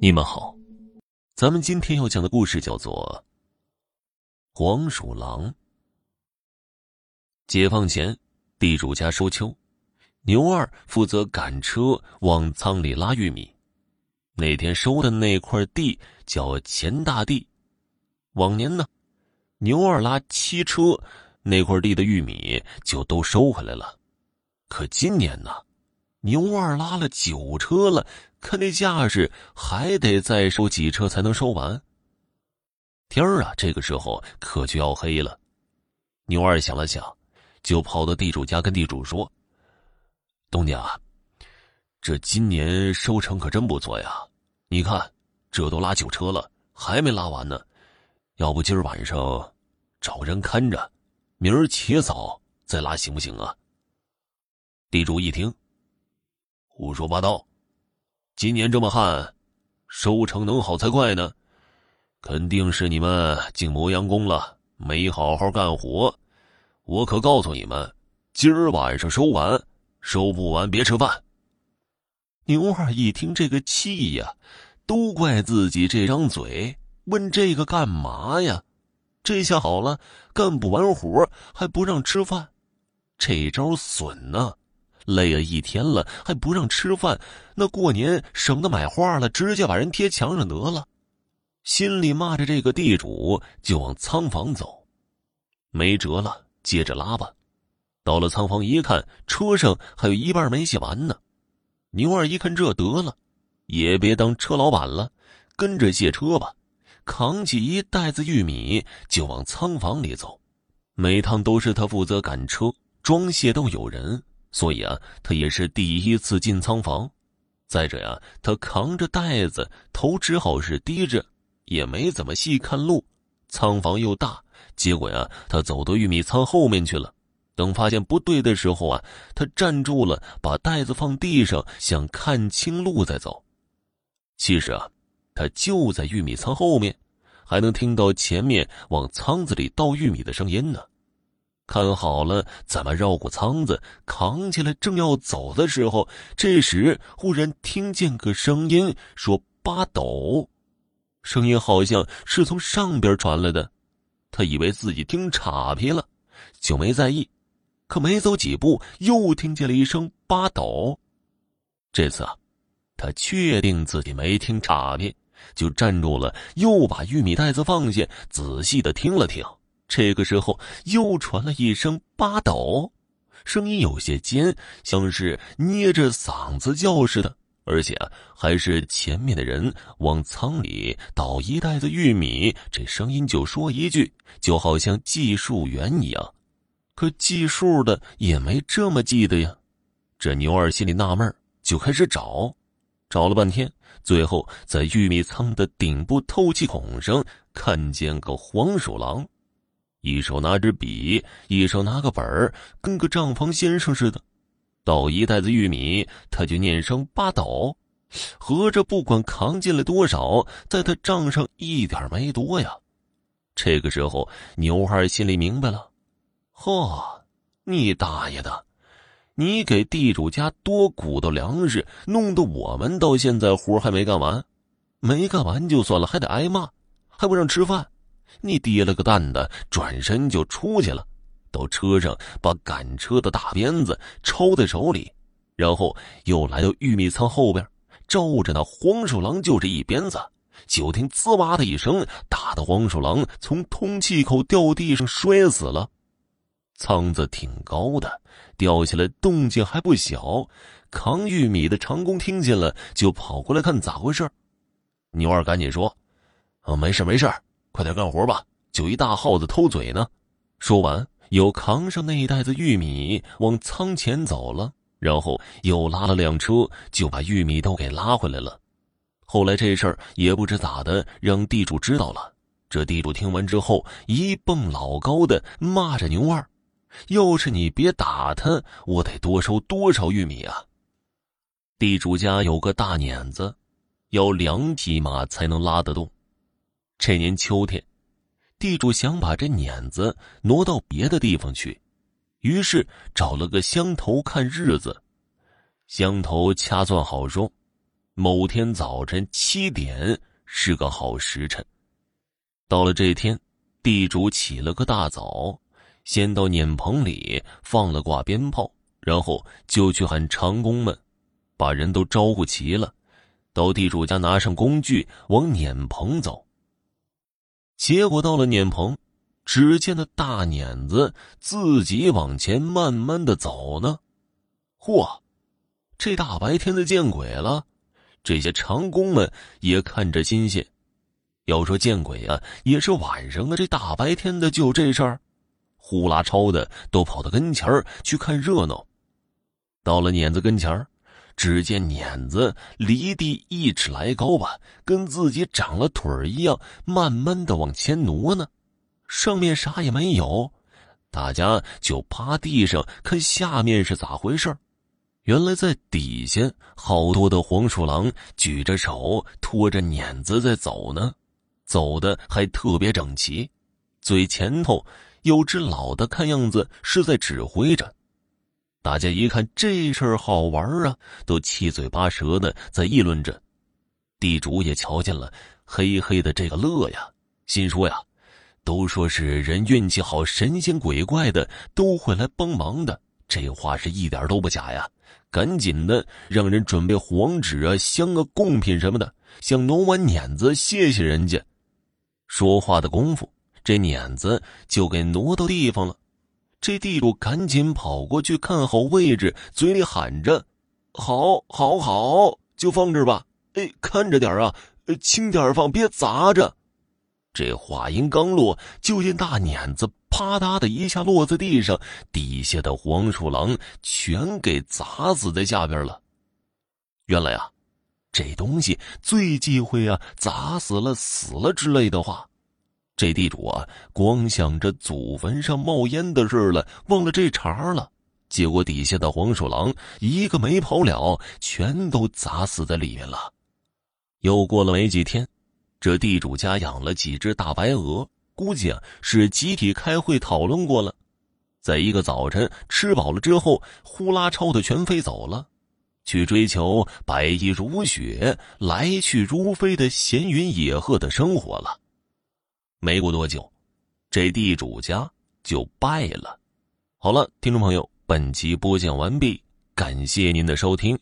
你们好，咱们今天要讲的故事叫做《黄鼠狼》。解放前，地主家收秋，牛二负责赶车往仓里拉玉米。那天收的那块地叫钱大地。往年呢，牛二拉七车，那块地的玉米就都收回来了。可今年呢？牛二拉了九车了，看那架势，还得再收几车才能收完。天儿啊，这个时候可就要黑了。牛二想了想，就跑到地主家跟地主说：“东家，这今年收成可真不错呀！你看，这都拉九车了，还没拉完呢。要不今儿晚上找人看着，明儿起早再拉，行不行啊？”地主一听。胡说八道！今年这么旱，收成能好才怪呢。肯定是你们进磨洋工了，没好好干活。我可告诉你们，今儿晚上收完，收不完别吃饭。牛二一听这个气呀，都怪自己这张嘴，问这个干嘛呀？这下好了，干不完活还不让吃饭，这招损呢。累了一天了，还不让吃饭，那过年省得买花了，直接把人贴墙上得了。心里骂着这个地主，就往仓房走。没辙了，接着拉吧。到了仓房一看，车上还有一半没卸完呢。牛二一看这得了，也别当车老板了，跟着卸车吧。扛起一袋子玉米就往仓房里走。每趟都是他负责赶车，装卸都有人。所以啊，他也是第一次进仓房。再者呀，他扛着袋子，头只好是低着，也没怎么细看路。仓房又大，结果呀，他走到玉米仓后面去了。等发现不对的时候啊，他站住了，把袋子放地上，想看清路再走。其实啊，他就在玉米仓后面，还能听到前面往仓子里倒玉米的声音呢。看好了，怎么绕过仓子，扛起来，正要走的时候，这时忽然听见个声音说：“八斗。”声音好像是从上边传来的，他以为自己听岔劈了，就没在意。可没走几步，又听见了一声“八斗”。这次啊，他确定自己没听岔劈，就站住了，又把玉米袋子放下，仔细的听了听。这个时候，又传了一声“八斗”，声音有些尖，像是捏着嗓子叫似的，而且还是前面的人往仓里倒一袋子玉米，这声音就说一句，就好像计数员一样。可计数的也没这么记的呀。这牛二心里纳闷，就开始找，找了半天，最后在玉米仓的顶部透气孔上看见个黄鼠狼。一手拿支笔，一手拿个本儿，跟个账房先生似的。倒一袋子玉米，他就念声八斗，合着不管扛进来多少，在他账上一点没多呀。这个时候，牛二心里明白了：嚯，你大爷的！你给地主家多鼓捣粮食，弄得我们到现在活还没干完，没干完就算了，还得挨骂，还不让吃饭。你跌了个蛋的，转身就出去了，到车上把赶车的大鞭子抽在手里，然后又来到玉米仓后边，照着那黄鼠狼就这一鞭子，就听“滋哇”的一声，打的黄鼠狼从通气口掉地上摔死了。仓子挺高的，掉下来动静还不小。扛玉米的长工听见了，就跑过来看咋回事。牛二赶紧说：“啊，没事没事。”快点干活吧！就一大耗子偷嘴呢。说完，又扛上那一袋子玉米往仓前走了，然后又拉了辆车，就把玉米都给拉回来了。后来这事儿也不知咋的，让地主知道了。这地主听完之后，一蹦老高的骂着牛二：“要是你别打他，我得多收多少玉米啊！”地主家有个大碾子，要两匹马才能拉得动。这年秋天，地主想把这碾子挪到别的地方去，于是找了个乡头看日子。乡头掐算好说，某天早晨七点是个好时辰。到了这天，地主起了个大早，先到碾棚里放了挂鞭炮，然后就去喊长工们，把人都招呼齐了，到地主家拿上工具往碾棚走。结果到了碾棚。只见那大碾子自己往前慢慢的走呢，嚯，这大白天的见鬼了！这些长工们也看着新鲜。要说见鬼啊，也是晚上啊，这大白天的就这事儿，呼啦超的都跑到跟前儿去看热闹。到了碾子跟前儿，只见碾子离地一尺来高吧，跟自己长了腿一样，慢慢的往前挪呢。上面啥也没有，大家就趴地上看下面是咋回事原来在底下好多的黄鼠狼举着手拖着碾子在走呢，走的还特别整齐。最前头有只老的，看样子是在指挥着。大家一看这事儿好玩啊，都七嘴八舌的在议论着。地主也瞧见了，嘿嘿的这个乐呀，心说呀。都说是人运气好，神仙鬼怪的都会来帮忙的，这话是一点都不假呀！赶紧的，让人准备黄纸啊、香啊、贡品什么的，想挪完碾子谢谢人家。说话的功夫，这碾子就给挪到地方了。这地主赶紧跑过去看好位置，嘴里喊着：“好，好，好，就放这吧。哎，看着点啊，轻点放，别砸着。”这话音刚落，就见大碾子啪嗒的一下落在地上，底下的黄鼠狼全给砸死在下边了。原来啊，这东西最忌讳啊，砸死了、死了之类的话。这地主啊，光想着祖坟上冒烟的事了，忘了这茬了。结果底下的黄鼠狼一个没跑了，全都砸死在里面了。又过了没几天。这地主家养了几只大白鹅，估计啊是集体开会讨论过了，在一个早晨吃饱了之后，呼啦超的全飞走了，去追求白衣如雪、来去如飞的闲云野鹤的生活了。没过多久，这地主家就败了。好了，听众朋友，本集播讲完毕，感谢您的收听。